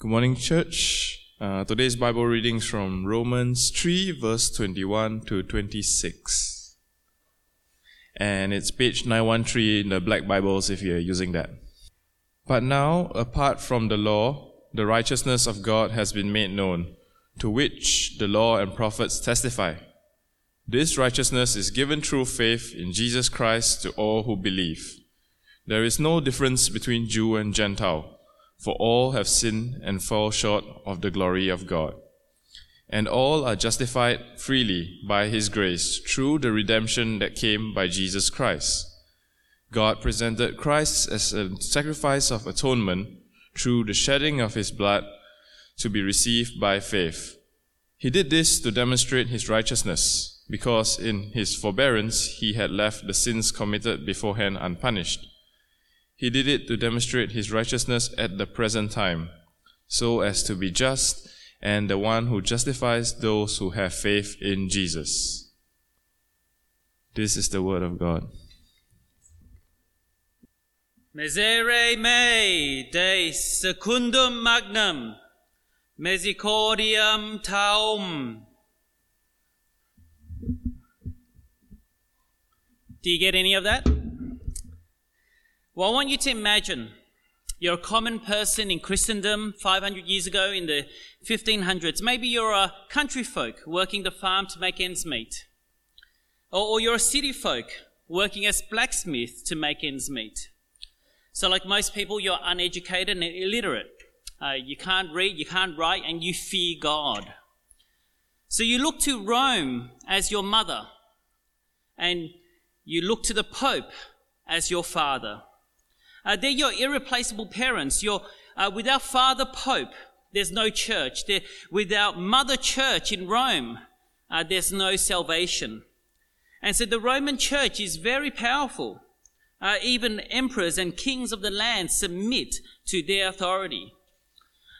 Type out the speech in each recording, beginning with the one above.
Good morning, church. Uh, today's Bible readings from Romans 3, verse 21 to 26. And it's page 913 in the Black Bibles if you're using that. But now, apart from the law, the righteousness of God has been made known, to which the law and prophets testify. This righteousness is given through faith in Jesus Christ to all who believe. There is no difference between Jew and Gentile for all have sinned and fall short of the glory of God. And all are justified freely by His grace through the redemption that came by Jesus Christ. God presented Christ as a sacrifice of atonement through the shedding of His blood to be received by faith. He did this to demonstrate His righteousness, because in His forbearance He had left the sins committed beforehand unpunished. He did it to demonstrate his righteousness at the present time, so as to be just and the one who justifies those who have faith in Jesus. This is the word of God. Mei de secundum magnum, misericordiam taum. Do you get any of that? Well, I want you to imagine you're a common person in Christendom 500 years ago in the 1500s. Maybe you're a country folk working the farm to make ends meet. Or, or you're a city folk working as blacksmith to make ends meet. So, like most people, you're uneducated and illiterate. Uh, you can't read, you can't write, and you fear God. So you look to Rome as your mother, and you look to the Pope as your father. Uh, they're your irreplaceable parents. You're, uh, without Father Pope, there's no church. They're, without Mother Church in Rome, uh, there's no salvation. And so the Roman Church is very powerful. Uh, even emperors and kings of the land submit to their authority.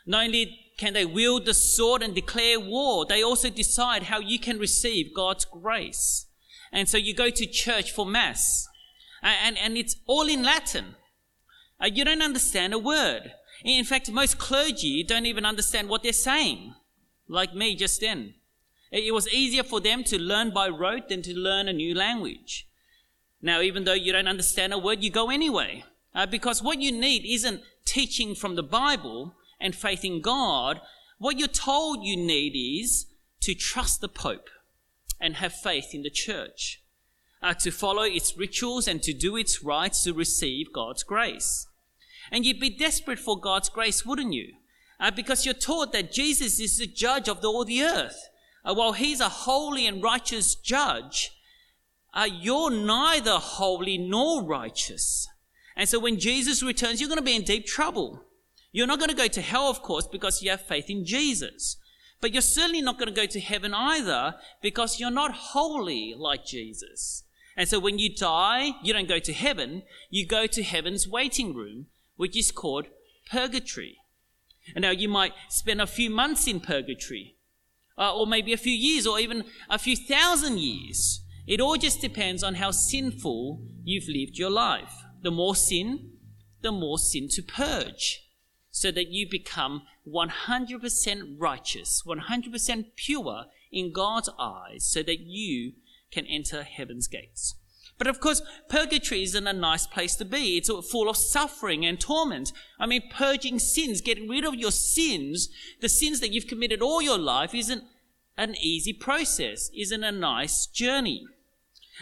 Not only can they wield the sword and declare war, they also decide how you can receive God's grace. And so you go to church for Mass. And, and, and it's all in Latin. Uh, you don't understand a word. In fact, most clergy don't even understand what they're saying, like me just then. It was easier for them to learn by rote than to learn a new language. Now, even though you don't understand a word, you go anyway. Uh, because what you need isn't teaching from the Bible and faith in God. What you're told you need is to trust the Pope and have faith in the church, uh, to follow its rituals and to do its rites to receive God's grace. And you'd be desperate for God's grace, wouldn't you? Uh, because you're taught that Jesus is the judge of the, all the earth. Uh, while he's a holy and righteous judge, uh, you're neither holy nor righteous. And so when Jesus returns, you're going to be in deep trouble. You're not going to go to hell, of course, because you have faith in Jesus. But you're certainly not going to go to heaven either because you're not holy like Jesus. And so when you die, you don't go to heaven, you go to heaven's waiting room which is called purgatory. And now you might spend a few months in purgatory, uh, or maybe a few years, or even a few thousand years. It all just depends on how sinful you've lived your life. The more sin, the more sin to purge, so that you become 100% righteous, 100% pure in God's eyes, so that you can enter heaven's gates. But of course, purgatory isn't a nice place to be. It's full of suffering and torment. I mean, purging sins, getting rid of your sins, the sins that you've committed all your life, isn't an easy process, isn't a nice journey.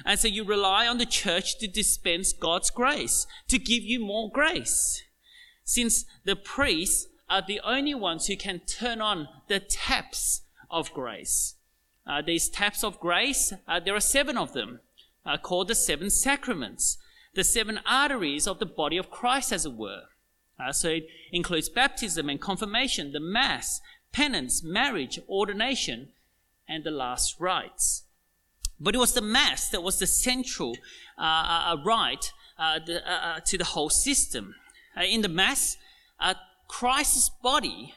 And so you rely on the church to dispense God's grace, to give you more grace. Since the priests are the only ones who can turn on the taps of grace. Uh, these taps of grace, uh, there are seven of them uh, called the seven sacraments, the seven arteries of the body of Christ, as it were. Uh, so it includes baptism and confirmation, the Mass, penance, marriage, ordination, and the last rites. But it was the Mass that was the central uh, uh, uh rite uh, the, to the whole system. in the Mass, Christ's body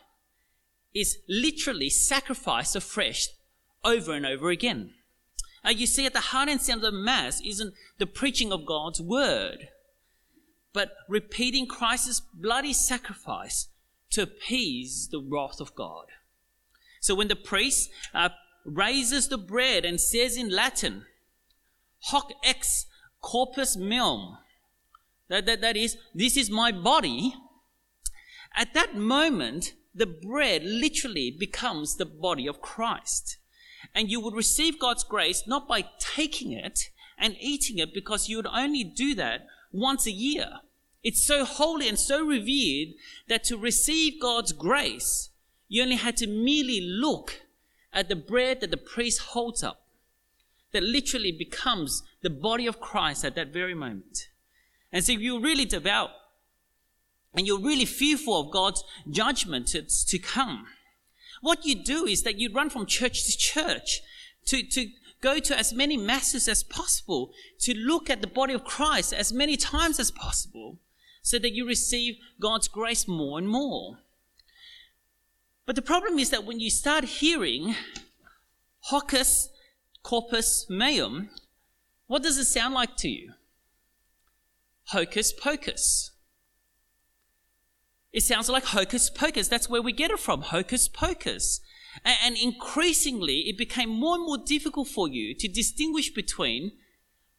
is literally sacrificed afresh over and over again. Uh, you see, at the heart and center of the Mass isn't the preaching of God's word, but repeating Christ's bloody sacrifice to appease the wrath of God. So when the priest uh, raises the bread and says in Latin, hoc ex corpus meum, that, that, that is, this is my body, at that moment, the bread literally becomes the body of Christ. And you would receive God's grace not by taking it and eating it because you would only do that once a year. It's so holy and so revered that to receive God's grace, you only had to merely look at the bread that the priest holds up, that literally becomes the body of Christ at that very moment. And so if you're really devout and you're really fearful of God's judgment to, to come, what you do is that you run from church to church to, to go to as many masses as possible, to look at the body of Christ as many times as possible, so that you receive God's grace more and more. But the problem is that when you start hearing hocus corpus meum, what does it sound like to you? Hocus pocus. It sounds like hocus pocus. That's where we get it from. Hocus pocus. And increasingly, it became more and more difficult for you to distinguish between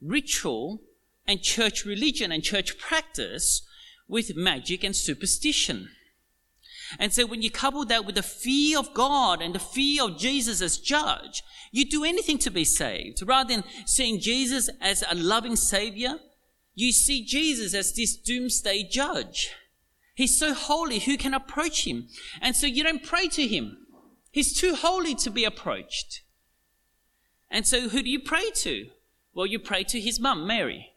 ritual and church religion and church practice with magic and superstition. And so when you couple that with the fear of God and the fear of Jesus as judge, you do anything to be saved. Rather than seeing Jesus as a loving savior, you see Jesus as this doomsday judge. He's so holy, who can approach him? And so you don't pray to him. He's too holy to be approached. And so who do you pray to? Well, you pray to his mum, Mary.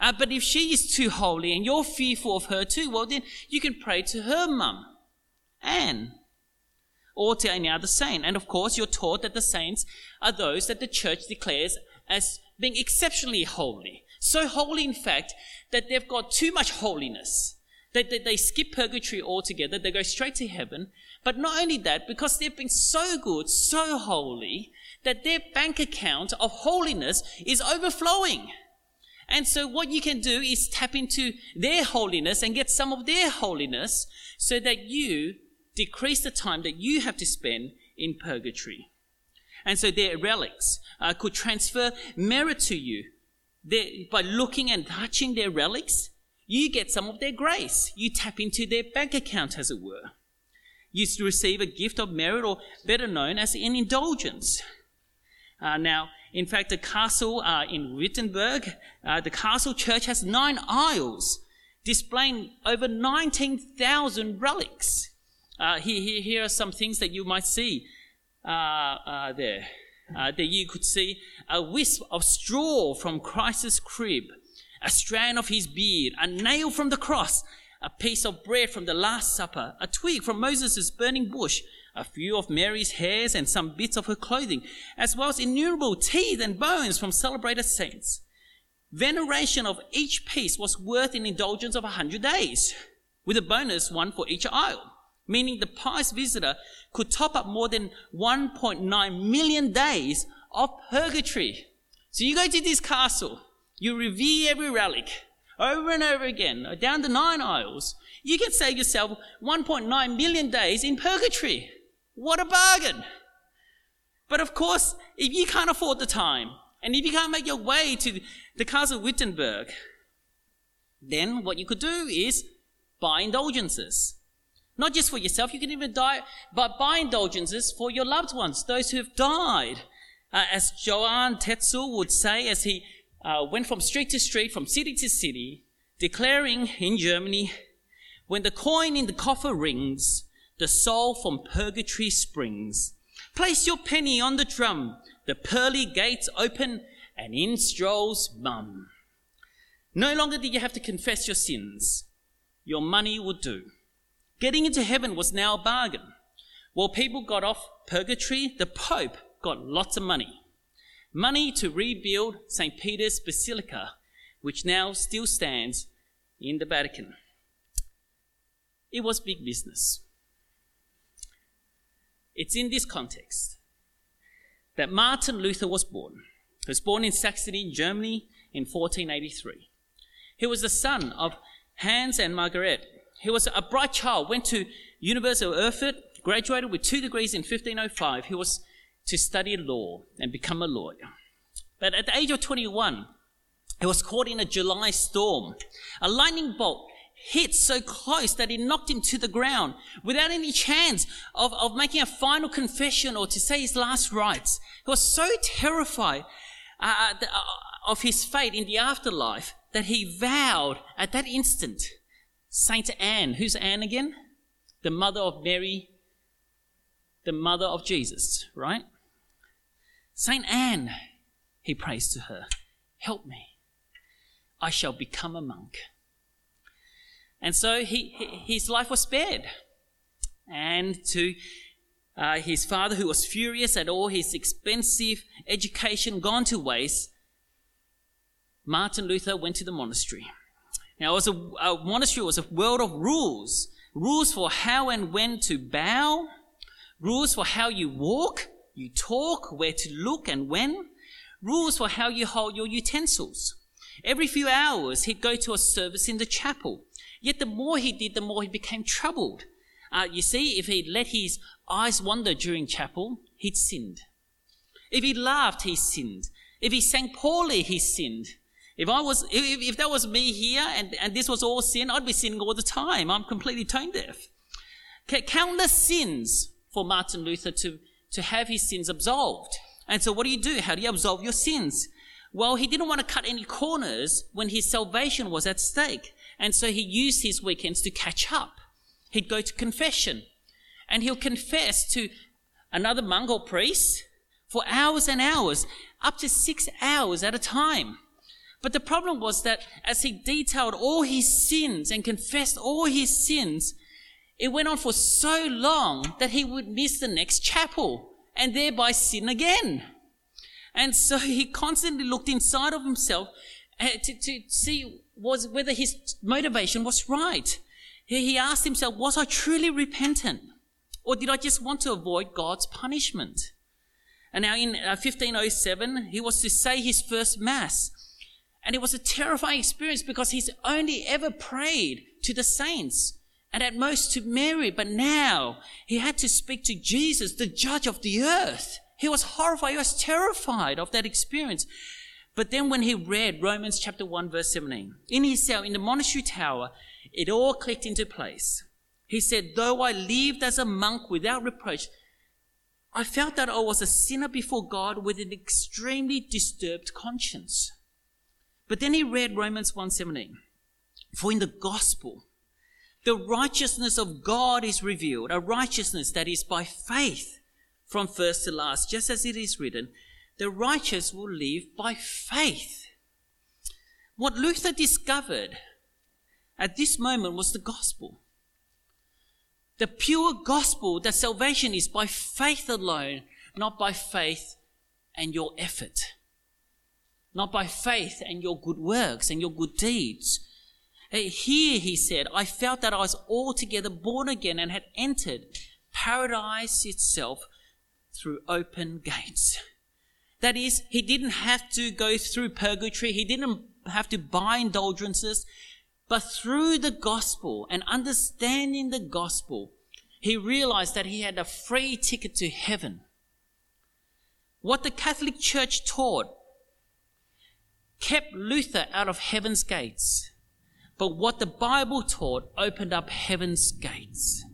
Uh, but if she is too holy and you're fearful of her too, well, then you can pray to her mum, Anne, or to any other saint. And of course, you're taught that the saints are those that the church declares as being exceptionally holy. So holy, in fact, that they've got too much holiness. That they, they skip purgatory altogether. They go straight to heaven. But not only that, because they've been so good, so holy, that their bank account of holiness is overflowing. And so what you can do is tap into their holiness and get some of their holiness so that you decrease the time that you have to spend in purgatory. And so their relics uh, could transfer merit to you. They're, by looking and touching their relics, you get some of their grace. You tap into their bank account, as it were. You receive a gift of merit, or better known as an indulgence. Uh, now, in fact, the castle uh, in Wittenberg, uh, the castle church has nine aisles displaying over 19,000 relics. Uh, here, here, are some things that you might see uh, uh, there. That you could see a wisp of straw from Christ's crib, a strand of his beard, a nail from the cross, a piece of bread from the Last Supper, a twig from Moses' burning bush, a few of Mary's hairs and some bits of her clothing, as well as innumerable teeth and bones from celebrated saints. Veneration of each piece was worth an indulgence of a hundred days, with a bonus one for each aisle, meaning the pious visitor could top up more than 1.9 million days of purgatory. So you go to this castle, you revere every relic over and over again, down the nine aisles. You can save yourself 1.9 million days in purgatory. What a bargain! But of course, if you can't afford the time, and if you can't make your way to the Castle Wittenberg, then what you could do is buy indulgences. Not just for yourself, you can even die, but buy indulgences for your loved ones, those who have died. Uh, as Johann Tetzel would say, as he uh, went from street to street, from city to city, declaring in Germany, when the coin in the coffer rings, the soul from purgatory springs. Place your penny on the drum, the pearly gates open, and in strolls mum. No longer did you have to confess your sins. Your money would do. Getting into heaven was now a bargain. While people got off purgatory, the Pope got lots of money. Money to rebuild St. Peter's Basilica, which now still stands in the Vatican. It was big business. It's in this context that Martin Luther was born. He was born in Saxony, Germany in 1483. He was the son of Hans and Margaret, He was a bright child, went to University of Erfurt, graduated with two degrees in 1505. He was to study law and become a lawyer. But at the age of 21, he was caught in a July storm. A lightning bolt hit so close that it knocked him to the ground without any chance of, of making a final confession or to say his last rites. He was so terrified uh, uh, of his fate in the afterlife that he vowed at that instant, Saint Anne, who's Anne again? The mother of Mary, the mother of Jesus, right? Saint Anne, he prays to her, help me. I shall become a monk. And so he, his life was spared. And to uh, his father, who was furious at all his expensive education gone to waste, Martin Luther went to the monastery. Now, was a, a monastery was a world of rules rules for how and when to bow, rules for how you walk, you talk, where to look, and when, rules for how you hold your utensils. Every few hours, he'd go to a service in the chapel. Yet the more he did, the more he became troubled. Uh, you see, if he'd let his eyes wander during chapel, he'd sinned. If he laughed, he sinned. If he sang poorly, he sinned. If I was, if, if that was me here and, and this was all sin, I'd be sinning all the time. I'm completely tone deaf. Countless sins for Martin Luther to, to have his sins absolved. And so what do you do? How do you absolve your sins? Well, he didn't want to cut any corners when his salvation was at stake. And so he used his weekends to catch up. He'd go to confession and he'll confess to another monk or priest for hours and hours, up to six hours at a time. But the problem was that as he detailed all his sins and confessed all his sins, it went on for so long that he would miss the next chapel and thereby sin again. And so he constantly looked inside of himself uh, to, to see was whether his motivation was right. He, asked himself, was I truly repentant? Or did I just want to avoid God's punishment? And now in 1507, uh, he was to say his first mass. And it was a terrifying experience because he's only ever prayed to the saints and at most to Mary. But now he had to speak to Jesus, the judge of the earth. He was horrified. He was terrified of that experience. But then when he read Romans chapter 1 verse 17, in his cell, in the monastery tower, it all clicked into place. He said, though I lived as a monk without reproach, I felt that I was a sinner before God with an extremely disturbed conscience. But then he read Romans 1:17. For in the gospel, the righteousness of God is revealed, a righteousness that is by faith from first to last, just as it is written, the righteous will live by faith. What Luther discovered at this moment was the gospel. The pure gospel that salvation is by faith alone, not by faith and your effort not by faith and your good works and your good deeds. Here, he said, I felt that I was altogether born again and had entered paradise itself through open gates. That is, he didn't have to go through purgatory. He didn't have to buy indulgences. But through the gospel and understanding the gospel, he realized that he had a free ticket to heaven. What the Catholic Church taught kept Luther out of heaven's gates. But what the Bible taught opened up heaven's gates.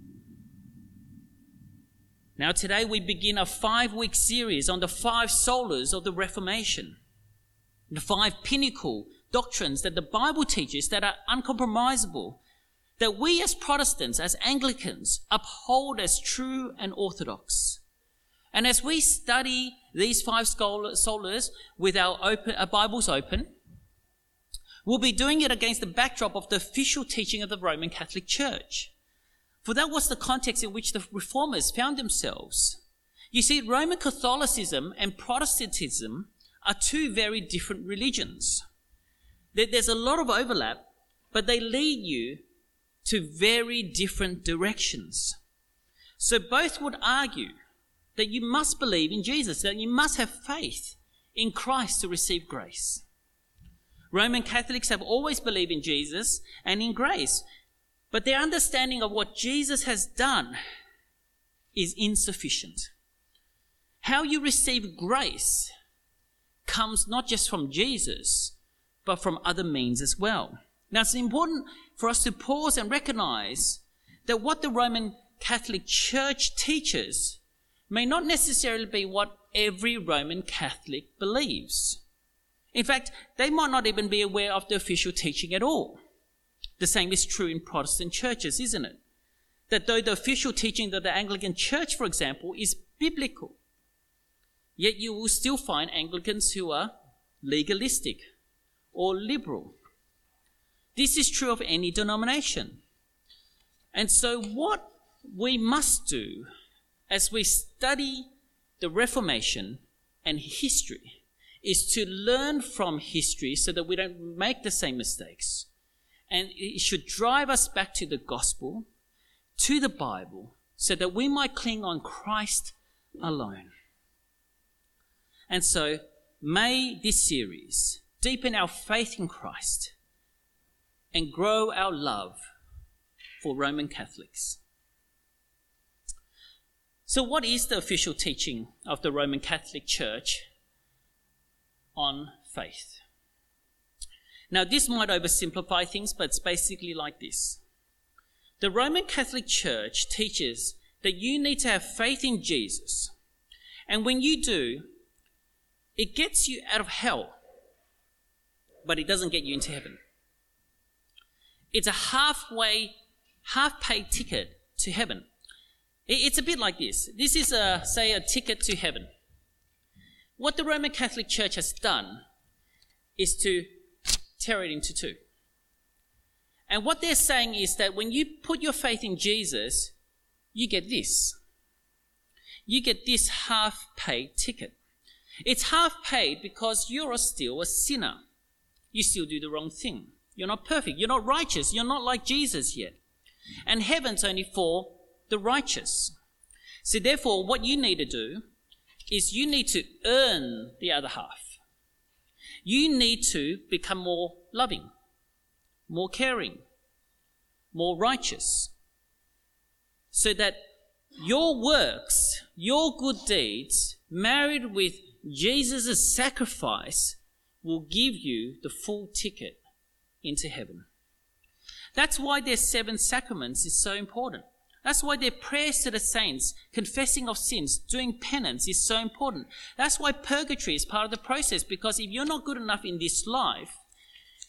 Now, today we begin a five week series on the five solas of the Reformation, the five pinnacle doctrines that the Bible teaches that are uncompromisable, that we as Protestants, as Anglicans, uphold as true and orthodox. And as we study these five solas with our, open, our Bibles open, we'll be doing it against the backdrop of the official teaching of the Roman Catholic Church. For that was the context in which the reformers found themselves. You see, Roman Catholicism and Protestantism are two very different religions. There's a lot of overlap, but they lead you to very different directions. So both would argue that you must believe in Jesus, that you must have faith in Christ to receive grace. Roman Catholics have always believed in Jesus and in grace. But their understanding of what Jesus has done is insufficient. How you receive grace comes not just from Jesus, but from other means as well. Now, it's important for us to pause and recognize that what the Roman Catholic Church teaches may not necessarily be what every Roman Catholic believes. In fact, they might not even be aware of the official teaching at all. The same is true in Protestant churches, isn't it? That though the official teaching of the Anglican Church, for example, is biblical, yet you will still find Anglicans who are legalistic or liberal. This is true of any denomination. And so, what we must do as we study the Reformation and history is to learn from history so that we don't make the same mistakes. And it should drive us back to the gospel, to the Bible, so that we might cling on Christ alone. And so, may this series deepen our faith in Christ and grow our love for Roman Catholics. So, what is the official teaching of the Roman Catholic Church on faith? Now, this might oversimplify things, but it's basically like this. The Roman Catholic Church teaches that you need to have faith in Jesus. And when you do, it gets you out of hell, but it doesn't get you into heaven. It's a halfway, half paid ticket to heaven. It's a bit like this. This is, a, say, a ticket to heaven. What the Roman Catholic Church has done is to tear it into two. And what they're saying is that when you put your faith in Jesus, you get this. You get this half paid ticket. It's half paid because you're still a sinner. You still do the wrong thing. You're not perfect. You're not righteous. You're not like Jesus yet. And heaven's only for the righteous. So therefore, what you need to do is you need to earn the other half. You need to become more loving, more caring, more righteous, so that your works, your good deeds, married with Jesus' sacrifice, will give you the full ticket into heaven. That's why their seven sacraments is so important. That's why their prayers to the saints, confessing of sins, doing penance is so important. That's why purgatory is part of the process, because if you're not good enough in this life,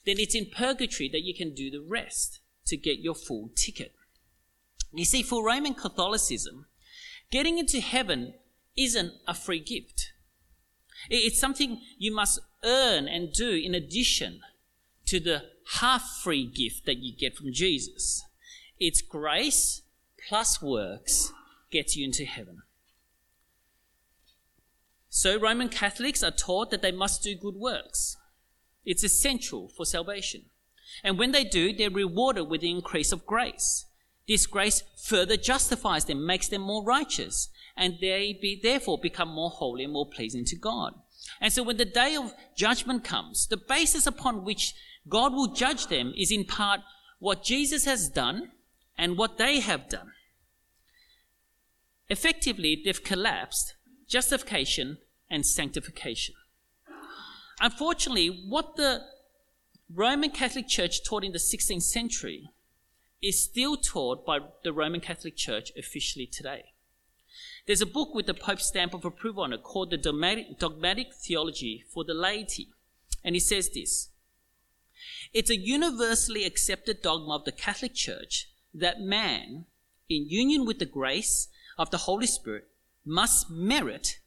then it's in purgatory that you can do the rest to get your full ticket. You see, for Roman Catholicism, getting into heaven isn't a free gift. It's something you must earn and do in addition to the half free gift that you get from Jesus. It's grace plus works gets you into heaven. So, Roman Catholics are taught that they must do good works. It's essential for salvation. And when they do, they're rewarded with the increase of grace. This grace further justifies them, makes them more righteous, and they be, therefore become more holy and more pleasing to God. And so when the day of judgment comes, the basis upon which God will judge them is in part what Jesus has done and what they have done. Effectively, they've collapsed justification and sanctification. Unfortunately, what the Roman Catholic Church taught in the 16th century is still taught by the Roman Catholic Church officially today. There's a book with the Pope's stamp of approval on it called The Dogmatic, Theology for the Laity. And he says this It's a universally accepted dogma of the Catholic Church that man, in union with the grace of the Holy Spirit must merit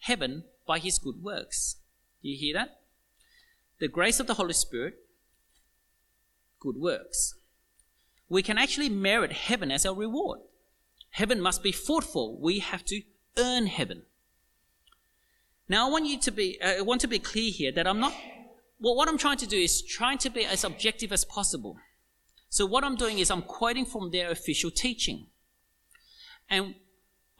heaven by his good works. Do you hear that? The grace of the Holy Spirit, good works. We can actually merit heaven as our reward. Heaven must be fought for. We have to earn heaven. Now, I want you to be, uh, I want to be clear here that I'm not, well, what I'm trying to do is trying to be as objective as possible. So what I'm doing is I'm quoting from their official teaching. And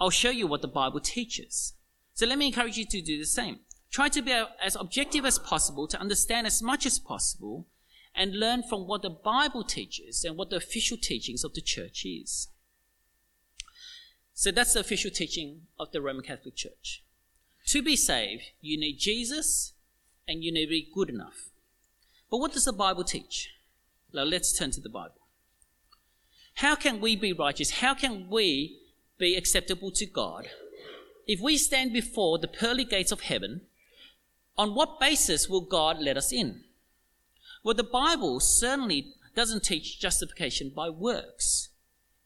I'll show you what the Bible teaches. So let me encourage you to do the same. Try to be as objective as possible, to understand as much as possible, and learn from what the Bible teaches and what the official teachings of the church is. So that's the official teaching of the Roman Catholic Church. To be saved, you need Jesus and you need to be good enough. But what does the Bible teach? Now let's turn to the Bible. How can we be righteous? How can we be acceptable to God? If we stand before the pearly gates of heaven, on what basis will God let us in? Well, the Bible certainly doesn't teach justification by works.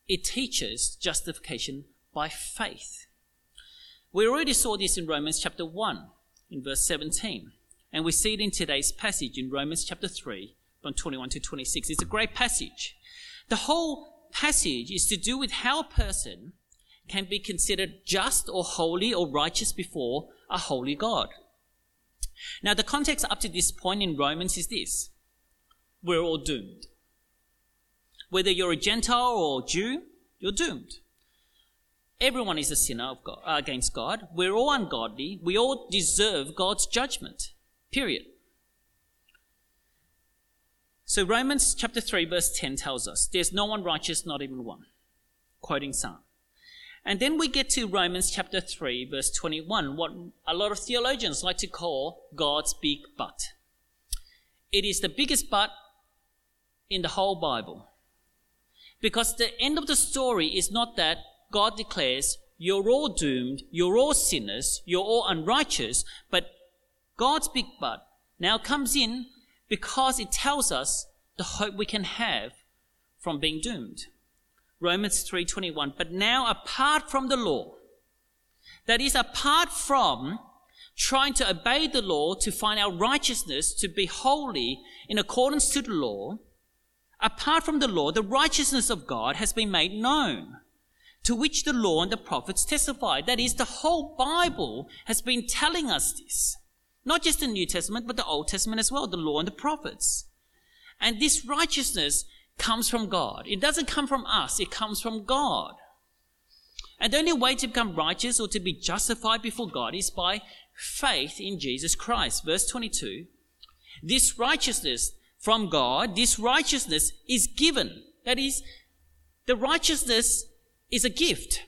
It teaches justification by faith. We already saw this in Romans chapter 1, in verse 17. And we see it in today's passage in Romans chapter 3, from 21 to 26. It's a great passage. The whole passage is to do with how a person can be considered just or holy or righteous before a holy God. Now, the context up to this point in Romans is this we're all doomed. Whether you're a Gentile or Jew, you're doomed. Everyone is a sinner God, against God. We're all ungodly. We all deserve God's judgment. Period. So Romans chapter 3 verse 10 tells us, there's no one righteous, not even one. Quoting Psalm. And then we get to Romans chapter 3 verse 21, what a lot of theologians like to call God's big but. It is the biggest but in the whole Bible. Because the end of the story is not that God declares, you're all doomed, you're all sinners, you're all unrighteous, but God's big but now comes in because it tells us the hope we can have from being doomed. Romans 3:21 but now apart from the law that is apart from trying to obey the law to find our righteousness to be holy in accordance to the law apart from the law the righteousness of God has been made known to which the law and the prophets testify. That is, the whole Bible has been telling us this. Not just the New Testament, but the Old Testament as well, the law and the prophets. And this righteousness comes from God. It doesn't come from us, it comes from God. And the only way to become righteous or to be justified before God is by faith in Jesus Christ. Verse 22. This righteousness from God, this righteousness is given. That is, the righteousness is a gift.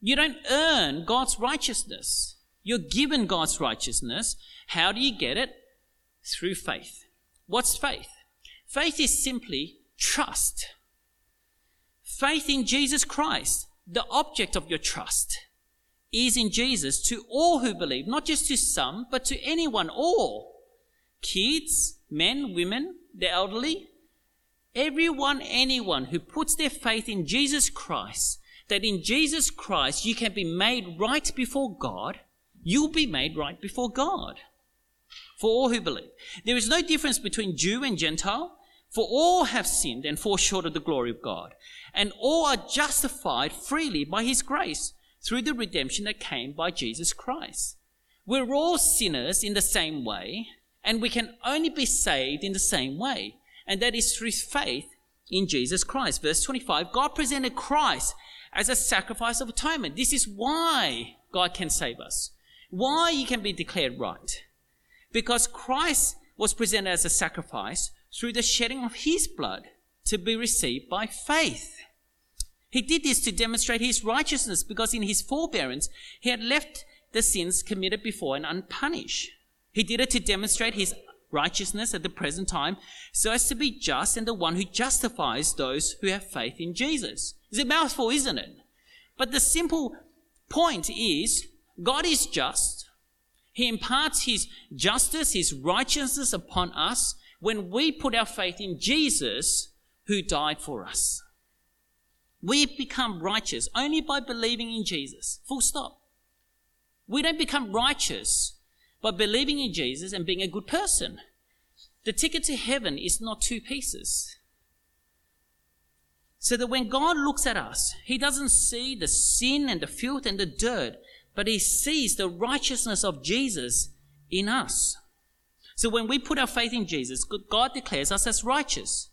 You don't earn God's righteousness. You're given God's righteousness. How do you get it? Through faith. What's faith? Faith is simply trust. Faith in Jesus Christ, the object of your trust, is in Jesus to all who believe, not just to some, but to anyone, all. Kids, men, women, the elderly, Everyone, anyone who puts their faith in Jesus Christ, that in Jesus Christ you can be made right before God, you'll be made right before God. For all who believe. There is no difference between Jew and Gentile, for all have sinned and fall short of the glory of God, and all are justified freely by His grace through the redemption that came by Jesus Christ. We're all sinners in the same way, and we can only be saved in the same way and that is through faith in Jesus Christ. Verse 25 God presented Christ as a sacrifice of atonement. This is why God can save us, why He can be declared right. Because Christ was presented as a sacrifice through the shedding of His blood to be received by faith. He did this to demonstrate His righteousness because in His forbearance He had left the sins committed before and unpunished. He did it to demonstrate His righteousness at the present time, so as to be just and the one who justifies those who have faith in Jesus. It's a mouthful, isn't it? But the simple point is God is just. He imparts His justice, His righteousness upon us when we put our faith in Jesus who died for us. We become righteous only by believing in Jesus. Full stop. We don't become righteous by believing in Jesus and being a good person. The ticket to heaven is not two pieces. So that when God looks at us, He doesn't see the sin and the filth and the dirt, but He sees the righteousness of Jesus in us. So when we put our faith in Jesus, God declares us as righteous.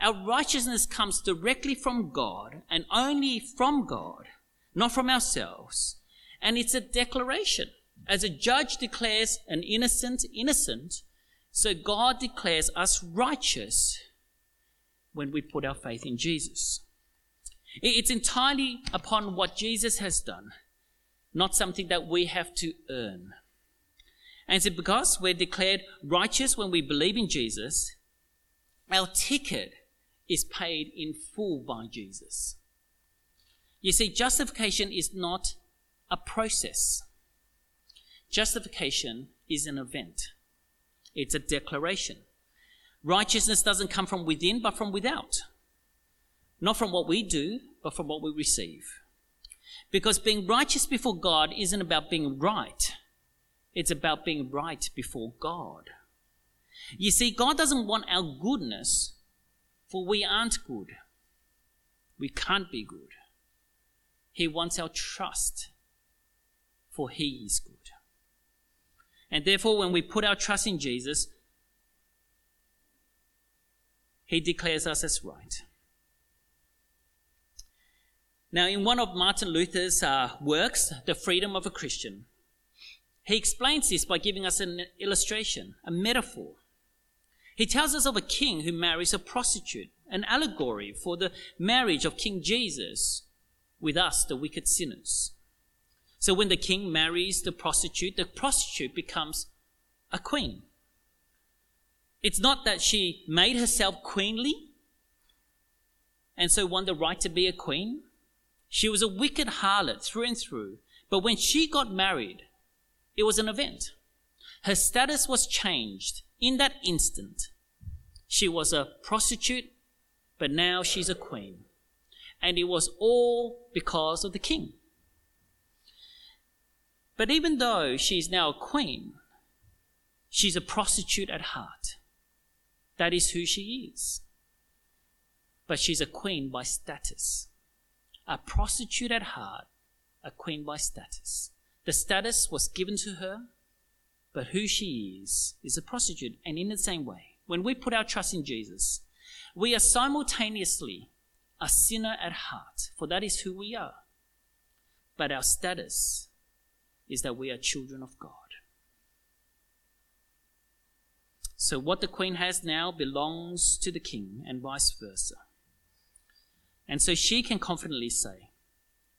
Our righteousness comes directly from God and only from God, not from ourselves. And it's a declaration. As a judge declares an innocent innocent, So God declares us righteous when we put our faith in Jesus. It's entirely upon what Jesus has done, not something that we have to earn. And so because we're declared righteous when we believe in Jesus, our ticket is paid in full by Jesus. You see, justification is not a process. Justification is an event. It's a declaration. Righteousness doesn't come from within, but from without. Not from what we do, but from what we receive. Because being righteous before God isn't about being right. It's about being right before God. You see, God doesn't want our goodness, for we aren't good. We can't be good. He wants our trust, for He is good. And therefore, when we put our trust in Jesus, He declares us as right. Now, in one of Martin Luther's uh, works, The Freedom of a Christian, he explains this by giving us an illustration, a metaphor. He tells us of a king who marries a prostitute, an allegory for the marriage of King Jesus with us, the wicked sinners. So when the king marries the prostitute, the prostitute becomes a queen. It's not that she made herself queenly and so won the right to be a queen. She was a wicked harlot through and through. But when she got married, it was an event. Her status was changed in that instant. She was a prostitute, but now she's a queen. And it was all because of the king. But even though she's now a queen, she's a prostitute at heart. That is who she is. But she's a queen by status. A prostitute at heart, a queen by status. The status was given to her, but who she is is a prostitute. And in the same way, when we put our trust in Jesus, we are simultaneously a sinner at heart, for that is who we are. But our status is that we are children of God. So what the queen has now belongs to the king, and vice versa. And so she can confidently say,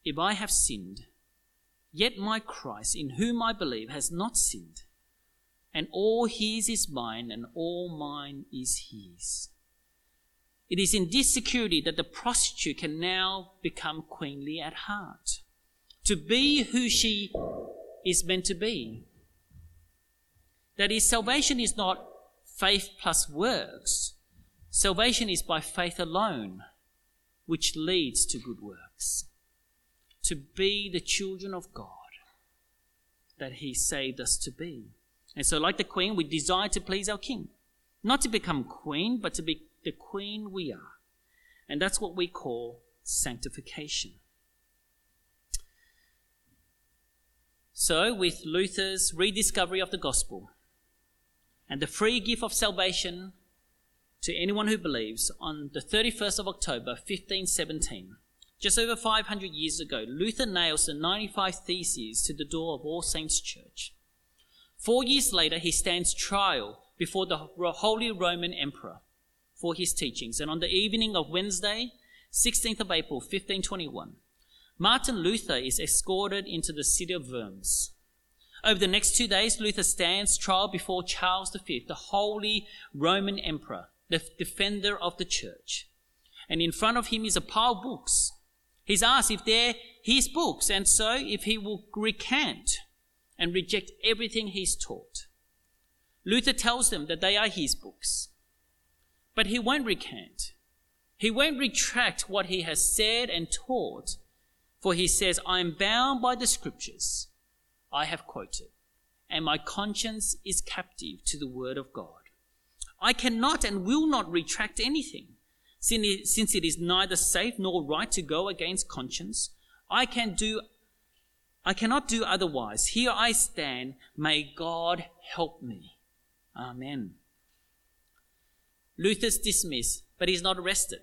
If I have sinned, yet my Christ, in whom I believe, has not sinned, and all his is mine, and all mine is his. It is in this security that the prostitute can now become queenly at heart. To be who she is meant to be. That is, salvation is not faith plus works. Salvation is by faith alone, which leads to good works. To be the children of God that He saved us to be. And so, like the queen, we desire to please our king. Not to become queen, but to be the queen we are. And that's what we call sanctification. So, with Luther's rediscovery of the gospel and the free gift of salvation to anyone who believes, on the 31st of October 1517, just over 500 years ago, Luther nails the 95 Theses to the door of All Saints Church. Four years later, he stands trial before the Holy Roman Emperor for his teachings, and on the evening of Wednesday, 16th of April 1521, Martin Luther is escorted into the city of Worms. Over the next two days, Luther stands trial before Charles V, the Holy Roman Emperor, the defender of the church. And in front of him is a pile of books. He's asked if they're his books, and so if he will recant and reject everything he's taught. Luther tells them that they are his books. But he won't recant. He won't retract what he has said and taught for he says, I am bound by the scriptures I have quoted, and my conscience is captive to the word of God. I cannot and will not retract anything, since it is neither safe nor right to go against conscience. I can do I cannot do otherwise. Here I stand. May God help me. Amen. Luther's dismissed, but he's not arrested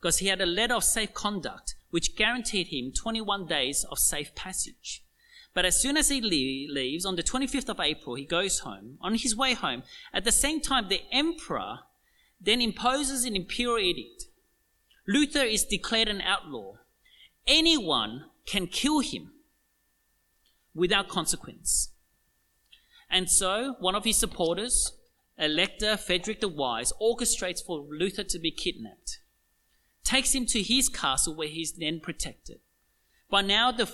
because he had a letter of safe conduct which guaranteed him 21 days of safe passage. But as soon as he leaves, on the 25th of April, he goes home. On his way home, at the same time, the emperor then imposes an imperial edict. Luther is declared an outlaw. Anyone can kill him without consequence. And so, one of his supporters, Elector Frederick the Wise, orchestrates for Luther to be kidnapped, takes him to his castle where he is then protected. By now, the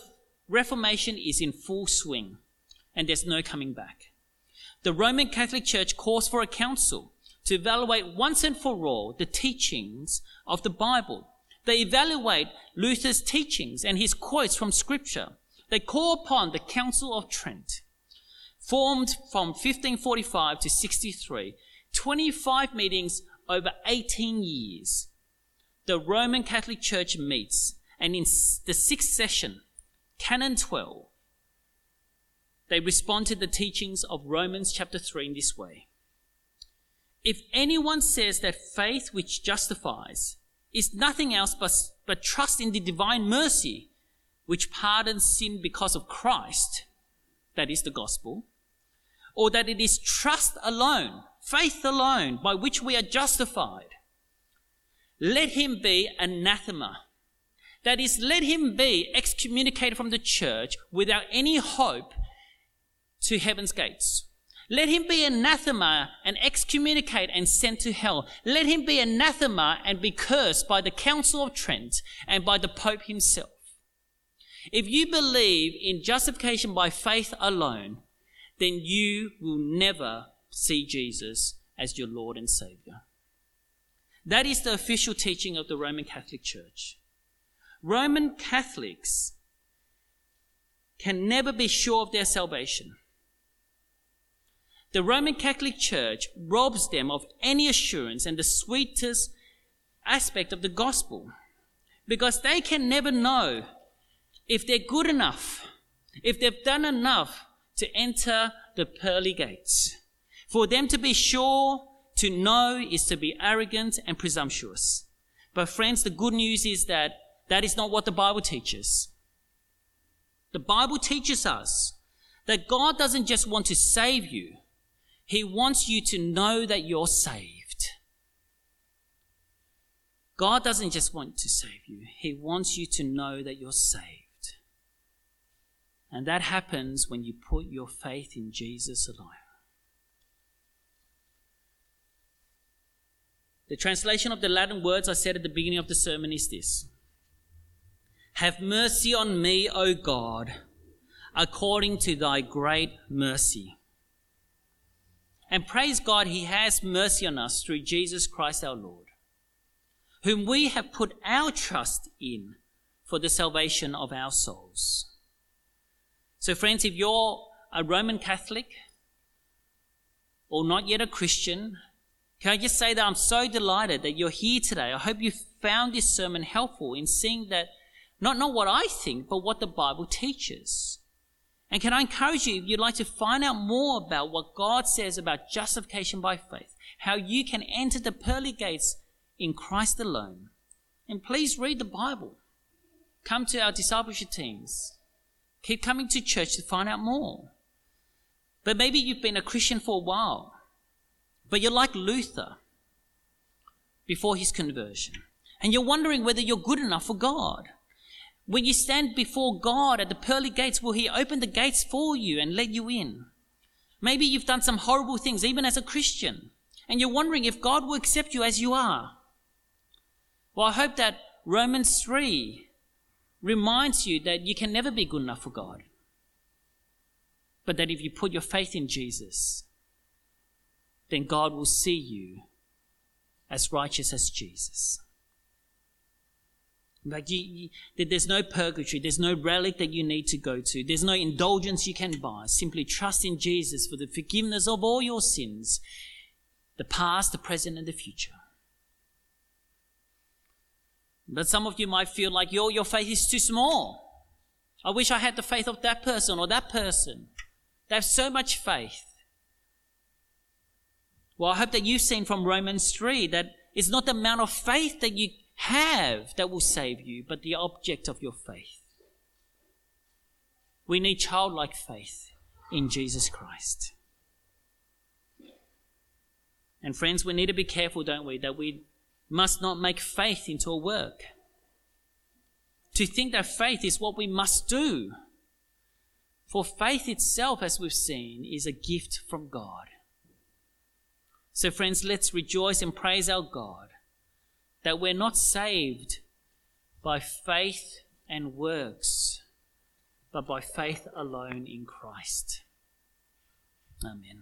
Reformation is in full swing, and there's no coming back. The Roman Catholic Church calls for a council to evaluate once and for all the teachings of the Bible. They evaluate Luther's teachings and his quotes from Scripture. They call upon the Council of Trent, formed from 1545 to 63, 25 meetings over 18 years. The Roman Catholic Church meets, and in the sixth session, Canon 12, they respond to the teachings of Romans chapter 3 in this way. If anyone says that faith which justifies is nothing else but, but trust in the divine mercy which pardons sin because of Christ, that is the gospel, or that it is trust alone, faith alone, by which we are justified, let him be anathema that is, let him be excommunicated from the church without any hope to heaven's gates. Let him be anathema and excommunicate and sent to hell. Let him be anathema and be cursed by the Council of Trent and by the Pope himself. If you believe in justification by faith alone, then you will never see Jesus as your Lord and Savior. That is the official teaching of the Roman Catholic Church. Roman Catholics can never be sure of their salvation. The Roman Catholic Church robs them of any assurance and the sweetest aspect of the gospel because they can never know if they're good enough, if they've done enough to enter the pearly gates. For them to be sure to know is to be arrogant and presumptuous. But friends, the good news is that that is not what the Bible teaches. The Bible teaches us that God doesn't just want to save you, He wants you to know that you're saved. God doesn't just want to save you, He wants you to know that you're saved. And that happens when you put your faith in Jesus alone. The translation of the Latin words I said at the beginning of the sermon is this have mercy on me, O God, according to thy great mercy. And praise God, he has mercy on us through Jesus Christ our Lord, whom we have put our trust in for the salvation of our souls. So, friends, if you're a Roman Catholic or not yet a Christian, can I just say that I'm so delighted that you're here today? I hope you found this sermon helpful in seeing that not, not what I think, but what the Bible teaches. And can I encourage you, if you'd like to find out more about what God says about justification by faith, how you can enter the pearly gates in Christ alone, and please read the Bible. Come to our discipleship teams. Keep coming to church to find out more. But maybe you've been a Christian for a while, but you're like Luther before his conversion, and you're wondering whether you're good enough for God. When you stand before God at the pearly gates, will He open the gates for you and let you in? Maybe you've done some horrible things, even as a Christian, and you're wondering if God will accept you as you are. Well, I hope that Romans 3 reminds you that you can never be good enough for God. But that if you put your faith in Jesus, then God will see you as righteous as Jesus. Like you, you, there's no purgatory, there's no relic that you need to go to, there's no indulgence you can buy. Simply trust in Jesus for the forgiveness of all your sins, the past, the present, and the future. But some of you might feel like your, your faith is too small. I wish I had the faith of that person or that person. They have so much faith. Well, I hope that you've seen from Romans 3 that it's not the amount of faith that you have that will save you, but the object of your faith. We need childlike faith in Jesus Christ. And friends, we need to be careful, don't we, that we must not make faith into a work. To think that faith is what we must do. For faith itself, as we've seen, is a gift from God. So, friends, let's rejoice and praise our God that we're not saved by faith and works, but by faith alone in Christ. Amen.